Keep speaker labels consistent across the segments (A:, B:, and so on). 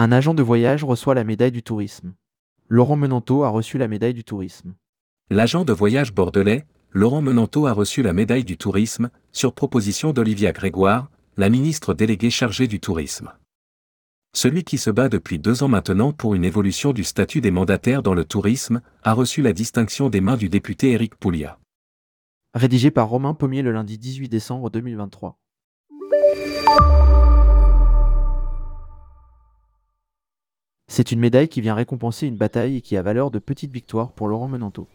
A: Un agent de voyage reçoit la médaille du tourisme. Laurent Menanto a reçu la médaille du tourisme.
B: L'agent de voyage bordelais, Laurent Menanto a reçu la médaille du tourisme, sur proposition d'Olivia Grégoire, la ministre déléguée chargée du tourisme. Celui qui se bat depuis deux ans maintenant pour une évolution du statut des mandataires dans le tourisme, a reçu la distinction des mains du député Éric Poulia.
A: Rédigé par Romain Pommier le lundi 18 décembre 2023. C'est une médaille qui vient récompenser une bataille et qui a valeur de petite victoire pour Laurent Menanto.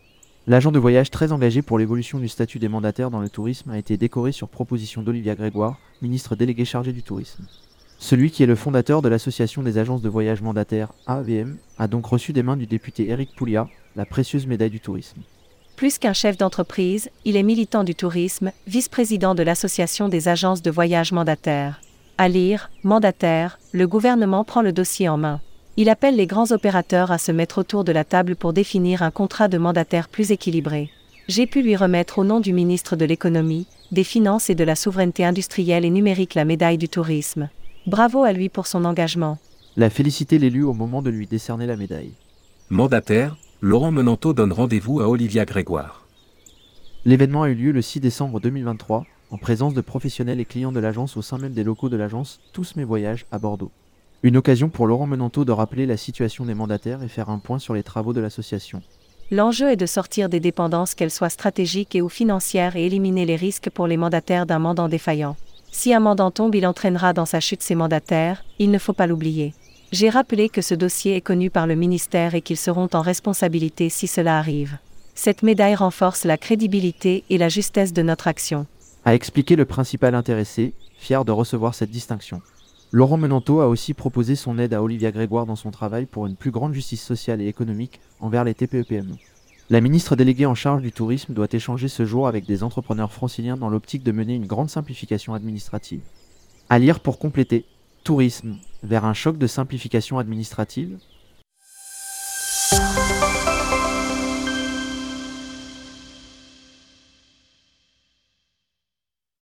A: L'agent de voyage très engagé pour l'évolution du statut des mandataires dans le tourisme a été décoré sur proposition d'Olivia Grégoire, ministre déléguée chargée du tourisme. Celui qui est le fondateur de l'association des agences de voyage mandataires AVM a donc reçu des mains du député Éric Poulia la précieuse médaille du tourisme.
C: Plus qu'un chef d'entreprise, il est militant du tourisme, vice-président de l'association des agences de voyage mandataires. À lire, mandataire, le gouvernement prend le dossier en main. Il appelle les grands opérateurs à se mettre autour de la table pour définir un contrat de mandataire plus équilibré. J'ai pu lui remettre au nom du ministre de l'économie, des finances et de la souveraineté industrielle et numérique la médaille du tourisme. Bravo à lui pour son engagement.
A: La félicité l'élu au moment de lui décerner la médaille.
B: Mandataire, Laurent Menanto donne rendez-vous à Olivia Grégoire.
A: L'événement a eu lieu le 6 décembre 2023, en présence de professionnels et clients de l'agence au sein même des locaux de l'agence Tous mes voyages à Bordeaux. Une occasion pour Laurent Menanto de rappeler la situation des mandataires et faire un point sur les travaux de l'association.
C: L'enjeu est de sortir des dépendances, qu'elles soient stratégiques et ou financières, et éliminer les risques pour les mandataires d'un mandant défaillant. Si un mandant tombe, il entraînera dans sa chute ses mandataires, il ne faut pas l'oublier. J'ai rappelé que ce dossier est connu par le ministère et qu'ils seront en responsabilité si cela arrive. Cette médaille renforce la crédibilité et la justesse de notre action.
A: A expliqué le principal intéressé, fier de recevoir cette distinction. Laurent Menanto a aussi proposé son aide à Olivia Grégoire dans son travail pour une plus grande justice sociale et économique envers les TPE-PME. La ministre déléguée en charge du tourisme doit échanger ce jour avec des entrepreneurs franciliens dans l'optique de mener une grande simplification administrative. À lire pour compléter Tourisme vers un choc de simplification administrative